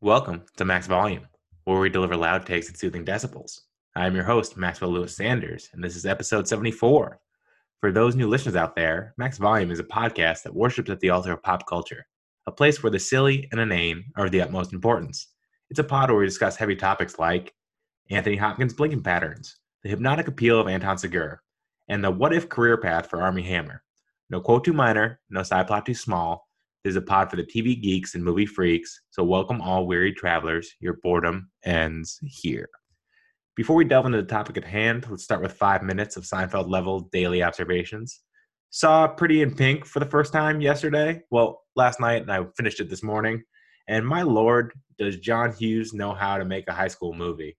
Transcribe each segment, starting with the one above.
Welcome to Max Volume, where we deliver loud takes at soothing decibels. I'm your host, Maxwell Lewis Sanders, and this is episode 74. For those new listeners out there, Max Volume is a podcast that worships at the altar of pop culture, a place where the silly and inane are of the utmost importance. It's a pod where we discuss heavy topics like Anthony Hopkins' blinking patterns, the hypnotic appeal of Anton Chigurh, and the what if career path for Armie Hammer. No quote too minor, no side plot too small, there's a pod for the TV geeks and movie freaks, so welcome all weary travelers. Your boredom ends here. Before we delve into the topic at hand, let's start with five minutes of Seinfeld level daily observations. Saw Pretty in Pink for the first time yesterday. Well, last night, and I finished it this morning. And my lord, does John Hughes know how to make a high school movie?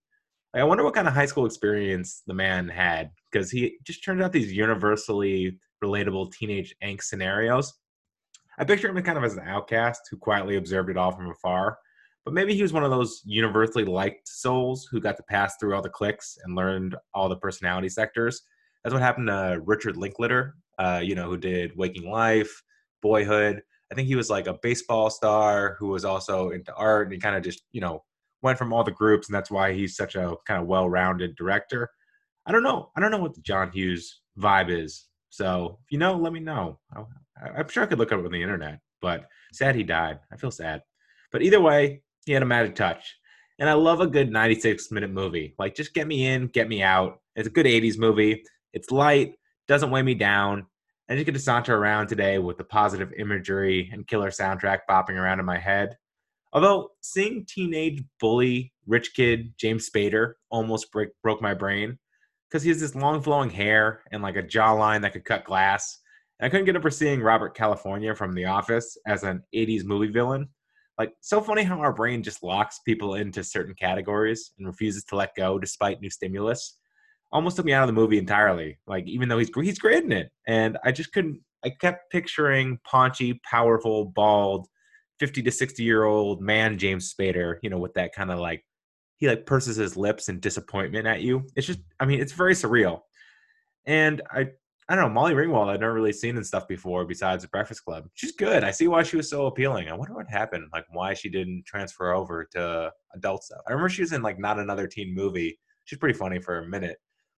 Like, I wonder what kind of high school experience the man had, because he just turned out these universally relatable teenage angst scenarios I picture him kind of as an outcast who quietly observed it all from afar. But maybe he was one of those universally liked souls who got to pass through all the cliques and learned all the personality sectors. That's what happened to Richard Linklater, uh, you know, who did Waking Life, Boyhood. I think he was like a baseball star who was also into art and he kind of just, you know, went from all the groups and that's why he's such a kind of well-rounded director. I don't know. I don't know what the John Hughes vibe is. So if you know, let me know. I'm sure I could look up on the internet, but sad he died. I feel sad. But either way, he had a magic touch. And I love a good 96 minute movie. Like, just get me in, get me out. It's a good 80s movie. It's light, doesn't weigh me down. I just get to saunter around today with the positive imagery and killer soundtrack bopping around in my head. Although seeing teenage bully rich kid James Spader almost break, broke my brain because he has this long flowing hair and like a jawline that could cut glass. I couldn't get over seeing Robert California from The Office as an 80s movie villain. Like, so funny how our brain just locks people into certain categories and refuses to let go despite new stimulus. Almost took me out of the movie entirely. Like, even though he's he's great in it, and I just couldn't. I kept picturing paunchy, powerful, bald, 50 to 60 year old man James Spader, you know, with that kind of like he like purses his lips in disappointment at you. It's just, I mean, it's very surreal. And I, I don't know, Molly Ringwald, I'd never really seen in stuff before besides the Breakfast Club. She's good. I see why she was so appealing. I wonder what happened, like why she didn't transfer over to adult stuff. I remember she was in like not another teen movie. She's pretty funny for a minute,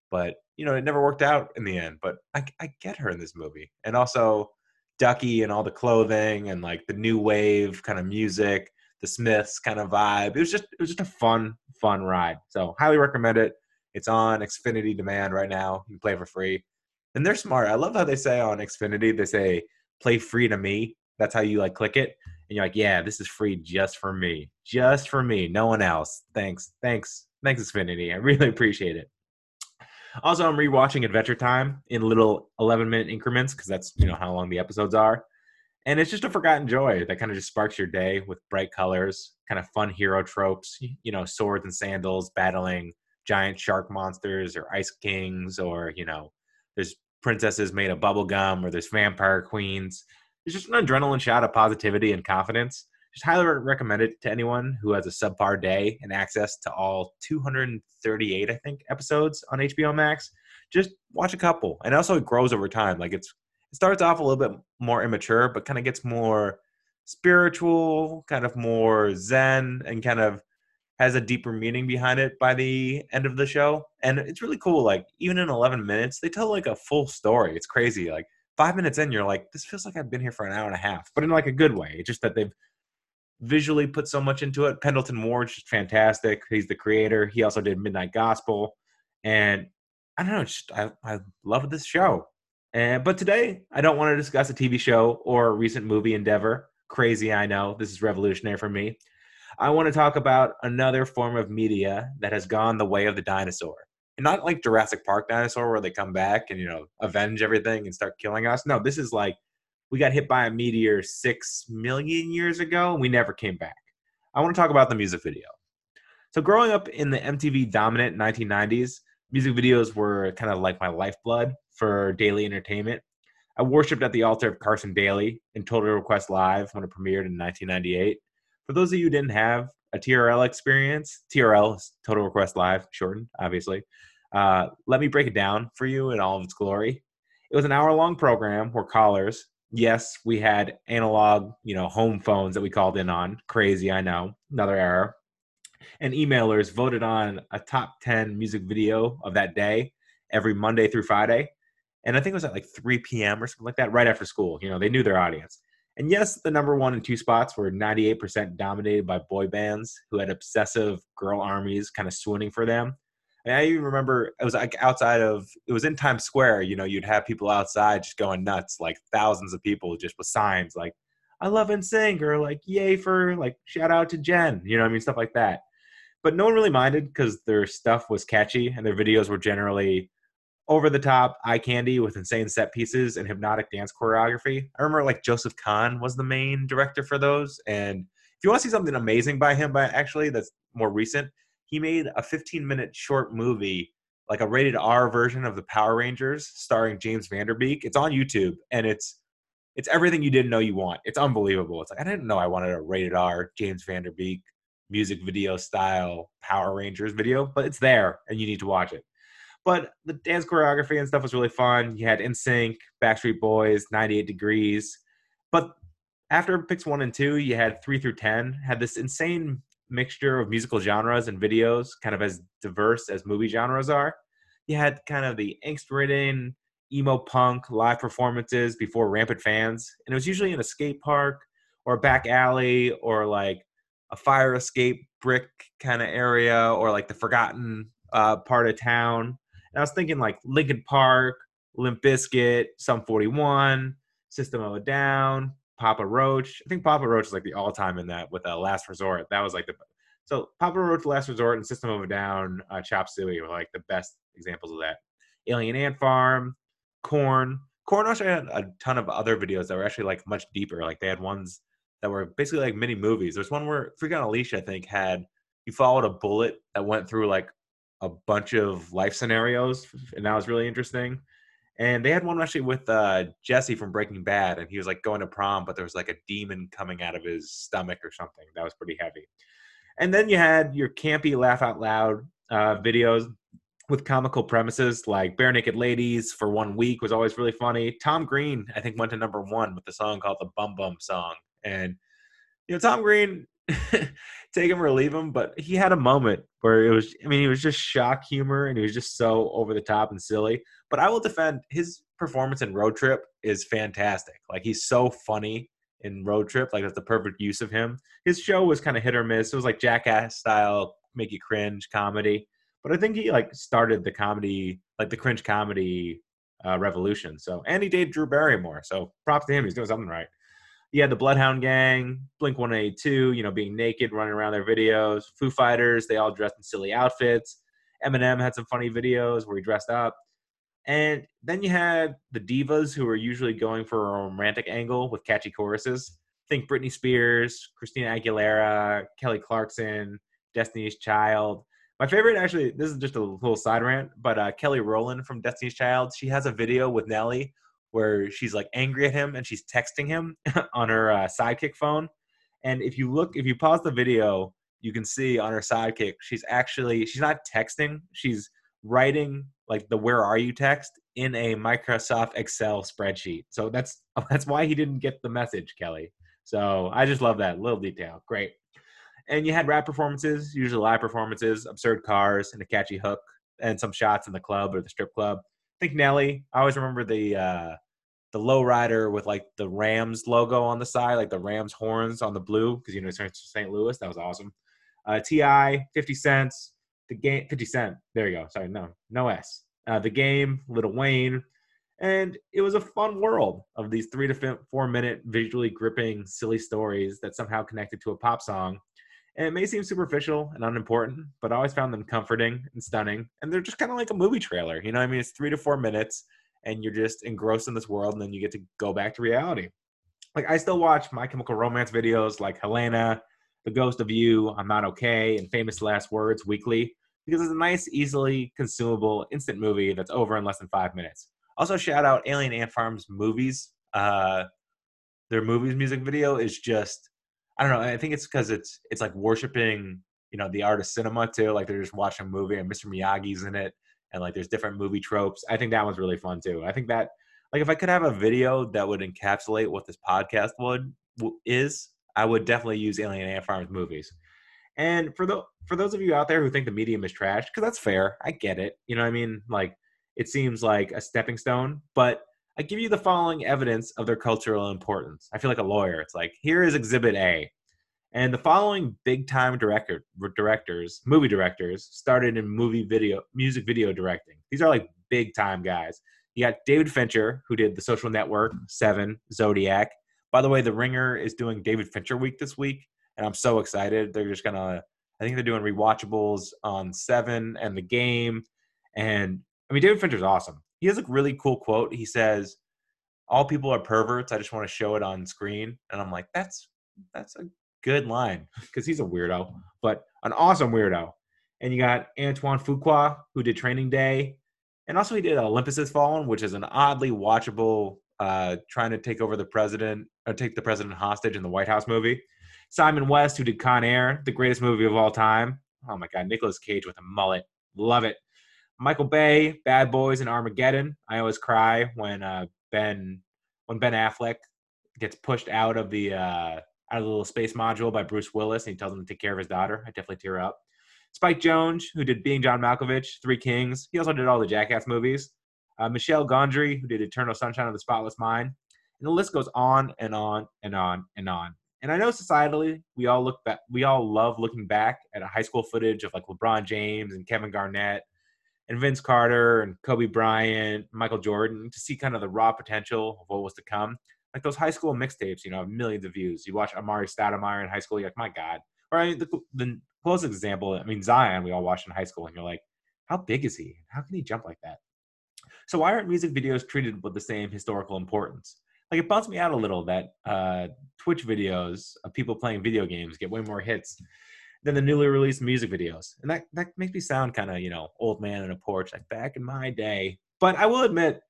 but you know, it never worked out in the end. But I, I get her in this movie, and also Ducky and all the clothing and like the new wave kind of music the Smiths kind of vibe. It was just it was just a fun fun ride. So highly recommend it. It's on Xfinity Demand right now. You can play for free, and they're smart. I love how they say on Xfinity they say play free to me. That's how you like click it, and you're like, yeah, this is free just for me, just for me, no one else. Thanks, thanks, thanks Xfinity. I really appreciate it. Also, I'm rewatching Adventure Time in little 11 minute increments because that's you know how long the episodes are and it's just a forgotten joy that kind of just sparks your day with bright colors, kind of fun hero tropes, you know, swords and sandals battling giant shark monsters or ice kings, or you know, there's princesses made of bubble gum, or there's vampire queens. It's just an adrenaline shot of positivity and confidence. Just highly recommend it to anyone who has a subpar day and access to all 238, I think, episodes on HBO Max. Just watch a couple, and also it grows over time. Like it's it starts off a little bit more immature, but kind of gets more spiritual, kind of more zen, and kind of has a deeper meaning behind it by the end of the show. And it's really cool. Like even in 11 minutes, they tell like a full story. It's crazy. Like five minutes in, you're like, this feels like I've been here for an hour and a half, but in like a good way. It's just that they've visually put so much into it. Pendleton Ward's just fantastic. He's the creator. He also did Midnight Gospel, and I don't know. Just I I love this show. And, but today, I don't want to discuss a TV show or a recent movie endeavor. Crazy, I know. This is revolutionary for me. I want to talk about another form of media that has gone the way of the dinosaur. And not like Jurassic Park dinosaur where they come back and, you know, avenge everything and start killing us. No, this is like we got hit by a meteor six million years ago and we never came back. I want to talk about the music video. So, growing up in the MTV dominant 1990s, music videos were kind of like my lifeblood for daily entertainment. I worshipped at the altar of Carson Daly in Total Request Live when it premiered in 1998. For those of you didn't have a TRL experience, TRL is Total Request Live, shortened, obviously. Uh, let me break it down for you in all of its glory. It was an hour long program where callers, yes, we had analog, you know, home phones that we called in on. Crazy, I know, another error. And emailers voted on a top 10 music video of that day every Monday through Friday. And I think it was at like 3 p.m. or something like that, right after school. You know, they knew their audience. And yes, the number one and two spots were 98% dominated by boy bands who had obsessive girl armies kind of swooning for them. I even remember it was like outside of it was in Times Square. You know, you'd have people outside just going nuts, like thousands of people just with signs like "I love NSYNC" or like "Yay for like shout out to Jen." You know, I mean stuff like that. But no one really minded because their stuff was catchy and their videos were generally over the top eye candy with insane set pieces and hypnotic dance choreography. I remember like Joseph Kahn was the main director for those. And if you want to see something amazing by him, but actually that's more recent, he made a 15 minute short movie, like a rated R version of the Power Rangers, starring James Van Der Beek. It's on YouTube, and it's it's everything you didn't know you want. It's unbelievable. It's like I didn't know I wanted a rated R James Van Der Beek music video style Power Rangers video, but it's there, and you need to watch it. But the dance choreography and stuff was really fun. You had NSYNC, Backstreet Boys, 98 Degrees. But after picks one and two, you had three through 10, had this insane mixture of musical genres and videos, kind of as diverse as movie genres are. You had kind of the angst ridden, emo punk live performances before rampant fans. And it was usually in a skate park or a back alley or like a fire escape brick kind of area or like the forgotten uh, part of town. And I was thinking like Linkin Park, Limp Bizkit, Sum 41, System of a Down, Papa Roach. I think Papa Roach is like the all time in that with a uh, Last Resort. That was like the so Papa Roach, Last Resort, and System of a Down, uh, Chop Suey were like the best examples of that. Alien Ant Farm, Corn. Korn also had a ton of other videos that were actually like much deeper. Like they had ones that were basically like mini movies. There's one where Freak on a Leash, I think, had you followed a bullet that went through like a bunch of life scenarios, and that was really interesting. And they had one actually with uh, Jesse from Breaking Bad, and he was like going to prom, but there was like a demon coming out of his stomach or something. That was pretty heavy. And then you had your campy, laugh out loud uh, videos with comical premises like Barenaked Ladies for one week was always really funny. Tom Green, I think, went to number one with the song called the Bum Bum Song. And, you know, Tom Green, take him or leave him, but he had a moment where it was, I mean, he was just shock humor and he was just so over the top and silly. But I will defend his performance in Road Trip is fantastic. Like he's so funny in Road Trip. Like that's the perfect use of him. His show was kind of hit or miss. It was like Jackass style, make you cringe comedy. But I think he like started the comedy, like the cringe comedy uh, revolution. So and he dated Drew Barrymore. So props to him. He's doing something right. He had the Bloodhound Gang, Blink 182, you know, being naked, running around their videos. Foo Fighters, they all dressed in silly outfits. Eminem had some funny videos where he dressed up. And then you had the divas who were usually going for a romantic angle with catchy choruses. Think Britney Spears, Christina Aguilera, Kelly Clarkson, Destiny's Child. My favorite, actually, this is just a little side rant, but uh, Kelly Rowland from Destiny's Child, she has a video with Nelly where she's like angry at him and she's texting him on her uh, sidekick phone. And if you look, if you pause the video, you can see on her sidekick, she's actually, she's not texting, she's writing like the where are you text in a Microsoft Excel spreadsheet. So that's that's why he didn't get the message, Kelly. So I just love that little detail. Great. And you had rap performances, usually live performances, absurd cars, and a catchy hook, and some shots in the club or the strip club. I think Nelly. I always remember the uh, the lowrider with like the Rams logo on the side, like the Rams horns on the blue, because you know it's St. Louis. That was awesome. Uh, T.I., Fifty Cents, the game 50 cent there you go sorry no no s uh, the game Lil Wayne and it was a fun world of these three to four minute visually gripping silly stories that somehow connected to a pop song and it may seem superficial and unimportant but i always found them comforting and stunning and they're just kind of like a movie trailer you know i mean it's three to four minutes and you're just engrossed in this world and then you get to go back to reality like i still watch my chemical romance videos like helena the ghost of you i'm not okay and famous last words weekly because it's a nice, easily consumable instant movie that's over in less than five minutes. Also, shout out Alien Ant Farm's movies. Uh, their movies music video is just I don't know. I think it's because it's it's like worshiping you know the art of cinema too. Like they're just watching a movie and Mr. Miyagi's in it, and like there's different movie tropes. I think that one's really fun too. I think that Like if I could have a video that would encapsulate what this podcast would is, I would definitely use Alien Ant Farm's movies. And for the for those of you out there who think the medium is trash, because that's fair, I get it. You know what I mean? Like it seems like a stepping stone, but I give you the following evidence of their cultural importance. I feel like a lawyer. It's like here is Exhibit A, and the following big time director directors, movie directors, started in movie video, music video directing. These are like big time guys. You got David Fincher, who did The Social Network, Seven, Zodiac. By the way, The Ringer is doing David Fincher Week this week, and I'm so excited. They're just gonna, I think they're doing rewatchables on Seven and The Game, and I mean David Fincher's awesome. He has a really cool quote. He says, "All people are perverts. I just want to show it on screen," and I'm like, that's that's a good line because he's a weirdo, but an awesome weirdo. And you got Antoine Fuqua, who did Training Day, and also he did Olympus Has Fallen, which is an oddly watchable, uh, trying to take over the president or take the president hostage in the White House movie. Simon West, who did Con Air, the greatest movie of all time. Oh my God, Nicolas Cage with a mullet, love it. Michael Bay, Bad Boys, and Armageddon. I always cry when uh, Ben when Ben Affleck gets pushed out of the uh, out of the little space module by Bruce Willis, and he tells him to take care of his daughter. I definitely tear up. Spike Jonze, who did Being John Malkovich, Three Kings. He also did all the Jackass movies. Uh, Michel Gondry, who did Eternal Sunshine of the Spotless Mind. And the list goes on and on and on and on. And I know societally, we all look back, we all love looking back at a high school footage of like LeBron James and Kevin Garnett and Vince Carter and Kobe Bryant, Michael Jordan to see kind of the raw potential of what was to come like those high school mixtapes, you know, millions of views. You watch Amar'e Stoudemire in high school, you're like, my God. Or I mean, the, the closest example, I mean, Zion, we all watched in high school, and you're like, how big is he? How can he jump like that? So why aren't music videos treated with the same historical importance? Like it bumps me out a little that uh, Twitch videos of people playing video games get way more hits than the newly released music videos, and that that makes me sound kind of you know old man in a porch like back in my day. But I will admit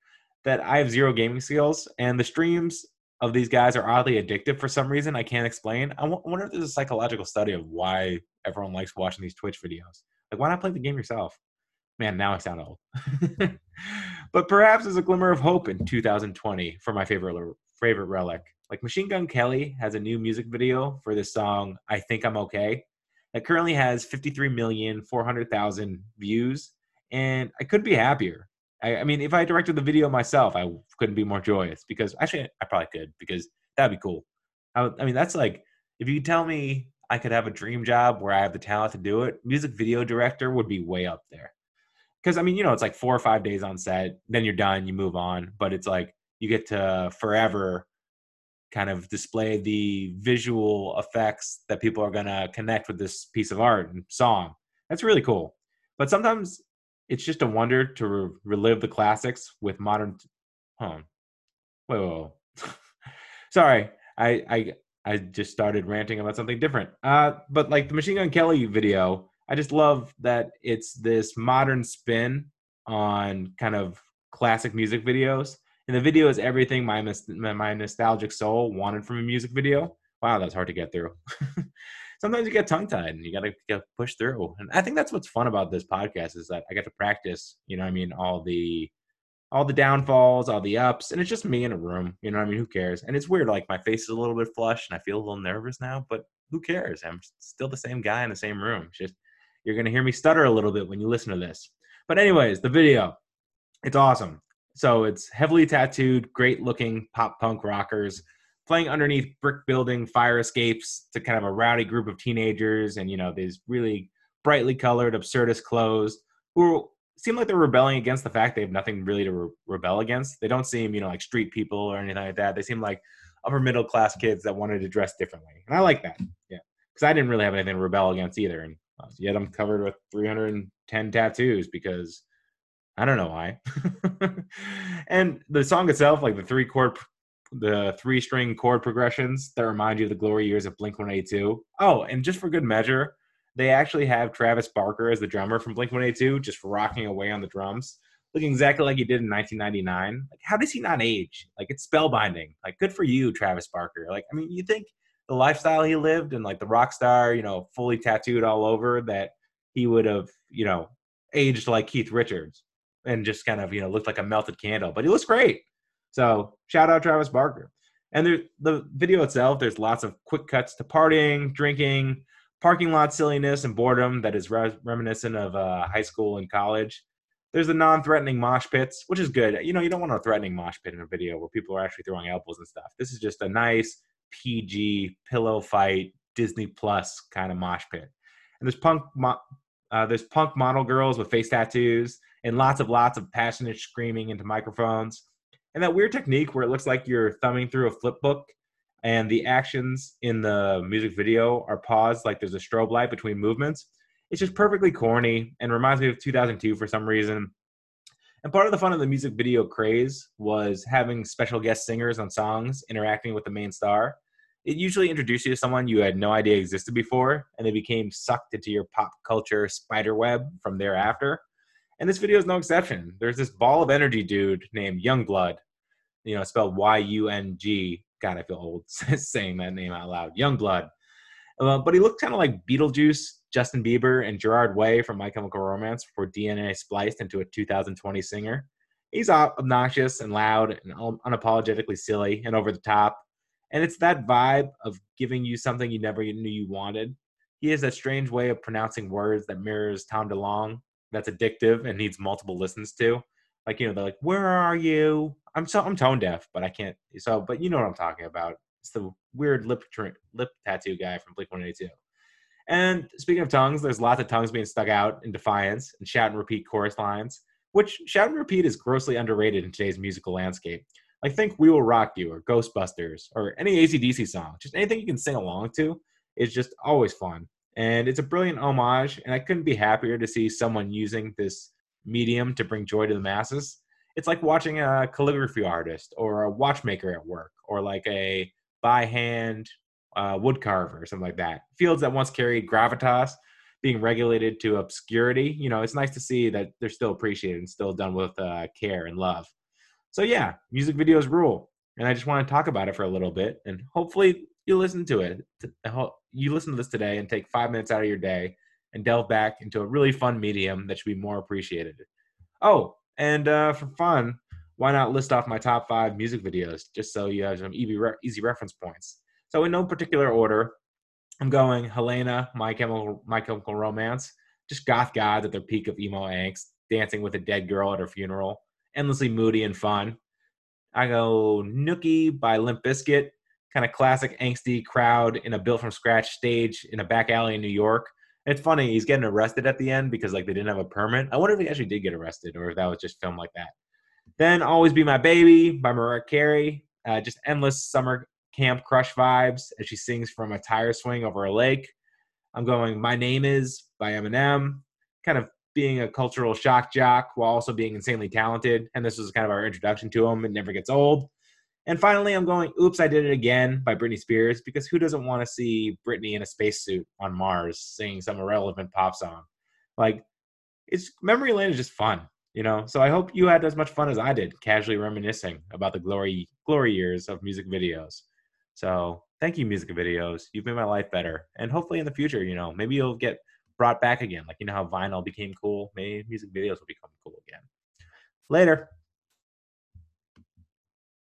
that I have zero gaming skills, and the streams of these guys are oddly addictive for some reason. I can't explain. I wonder if there's a psychological study of why everyone likes watching these Twitch videos. Like, why not play the game yourself? Man, now I sound old. but perhaps there's a glimmer of hope in 2020 for my favorite favorite relic. Like Machine Gun Kelly has a new music video for this song "I Think I'm Okay" that currently has 53 million 400,000 views, and I couldn't be happier. I, I, mean, if I directed the video myself, I couldn't be more joyous because actually I probably could because that'd be cool. I, I mean, that's like if you tell me I could have a dream job where I have the talent to do it, music video director would be way up there. Because I mean, you know, it's like four or five days on set, then you're done, you move on. But it's like you get to forever kind of display the visual effects that people are gonna connect with this piece of art and song. That's really cool. But sometimes it's just a wonder to re- relive the classics with modern. Huh. Wait, wait, wait. Sorry, I I I just started ranting about something different. Uh, but like the Machine Gun Kelly video, I just love that it's this modern spin on kind of classic music videos. And the video is everything my my nostalgic soul wanted from a music video. Wow, that's hard to get through. sometimes you get tongue tied and you got to push through. And I think that's what's fun about this podcast is that I get to practice, you know I mean, all the all the downfalls, all the ups, and it's just me in a room. You know I mean? Who cares? And it's weird, like my face is a little bit flushed and I feel a little nervous now, but who cares? I'm still the same guy in the same room. It's just you're gonna hear me stutter a little bit when you listen to this. But anyways, the video, it's awesome. So it's heavily tattooed, great looking pop punk rockers playing underneath brick building fire escapes to kind of a rowdy group of teenagers and you know these really brightly colored absurdist clothes who seem like they're rebelling against the fact they have nothing really to re- rebel against. They don't seem you know like street people or anything like that. They seem like upper middle class kids that wanted to dress differently. And i like that. Yeah. Because i didn't really have anything to rebel against either. And uh, yet i'm covered with 310 tattoos because I don't know why. and the song itself, like the three chord the three string chord progressions that remind you of the glory years of Blink 182. Oh, and just for good measure, they actually have Travis Barker as the drummer from Blink 182 just rocking away on the drums, looking exactly like he did in 1999. Like, how does he not age? Like, it's spellbinding. Like, good for you, Travis Barker. Like, I mean, you think the lifestyle he lived and like the rock star, you know, fully tattooed all over, that he would have, you know, aged like Keith Richards and just kind of, you know, looked like a melted candle. But he looks great. So shout out Travis Barker. And there, the video itself, there's lots of quick cuts to partying, drinking, parking lot silliness, and boredom that is re- reminiscent of uh, high school and college. There's the non-threatening mosh pits, which is good. You know, you don't want a threatening mosh pit in a video where people are actually throwing elbows and stuff. This is just a nice PG pillow fight Disney Plus kind of mosh pit. And there's punk, mo- uh, there's punk model girls with face tattoos and lots of lots of passionate screaming into microphones. And that weird technique where it looks like you're thumbing through a flip book and the actions in the music video are paused like there's a strobe light between movements. It's just perfectly corny and reminds me of 2002 for some reason. And part of the fun of the music video craze was having special guest singers on songs interacting with the main star. It usually introduced you to someone you had no idea existed before, and they became sucked into your pop culture spider web from thereafter. And this video is no exception. There's this ball of energy dude named Yungblud, you know, spelled Y U N G. God, I feel old saying that name out loud. Yungblud. Uh, but he looked kind of like Beetlejuice, Justin Bieber, and Gerard Way from My Chemical Romance before DNA spliced into a 2020 singer. He's obnoxious and loud and unapologetically silly and over the top. And it's that vibe of giving you something you never knew you wanted. He has that strange way of pronouncing words that mirrors Tom DeLonge that's addictive and needs multiple listens to. Like you know, they're like, "Where are you?" I'm so I'm tone deaf, but I can't. So, but you know what I'm talking about. It's the weird lip lip tattoo guy from Blink 182. And speaking of tongues, there's lots of tongues being stuck out in defiance and shout and repeat chorus lines, which shout and repeat is grossly underrated in today's musical landscape. I think "We Will Rock You" or Ghostbusters or any AC/DC song, just anything you can sing along to is just always fun and it's a brilliant homage and i couldn't be happier to see someone using this medium to bring joy to the masses. It's like watching a calligraphy artist or a watchmaker at work or like a by hand uh, wood carver or something like that. Fields that once carried gravitas being regulated to obscurity you know it's nice to see that they're still appreciated and still done with uh, care and love. So yeah music videos rule and i just want to talk about it for a little bit and hopefully you listen to it you listen to this today and take five minutes out of your day and delve back into a really fun medium that should be more appreciated. Oh, and uh, for fun, why not list off my top five music videos just so you have some easy, reference points? So, in no particular order, I'm going Helena, My Chemical, My Chemical Romance, just goth gods at their peak of emo angst, dancing with a dead girl at her funeral, endlessly moody and fun. I go Nookie by Limp Bizkit, kind of classic angsty crowd in a built from scratch stage in a back alley in New York. And it's funny, he's getting arrested at the end because like they didn't have a permit. I wonder if he actually did get arrested or if that was just filmed like that. Then Always Be My Baby by Mariah Carey. Uh, just endless summer camp crush vibes as she sings from a tire swing over a lake. I'm going My Name Is by Eminem, kind of being a cultural shock jock while also being insanely talented. And this was kind of our introduction to him. It never gets old. And finally, I'm going, Oops, I Did It Again by Britney Spears, because who doesn't want to see Britney in a spacesuit on Mars singing some irrelevant pop song? Like, it's memory lane is just fun, you know? So I hope you had as much fun as I did, casually reminiscing about the glory glory years of music videos. So thank you, music videos. You've made my life better. And hopefully in the future, you know, maybe you'll get brought back again. Like, you know how vinyl became cool? Maybe music videos will become cool again. Later.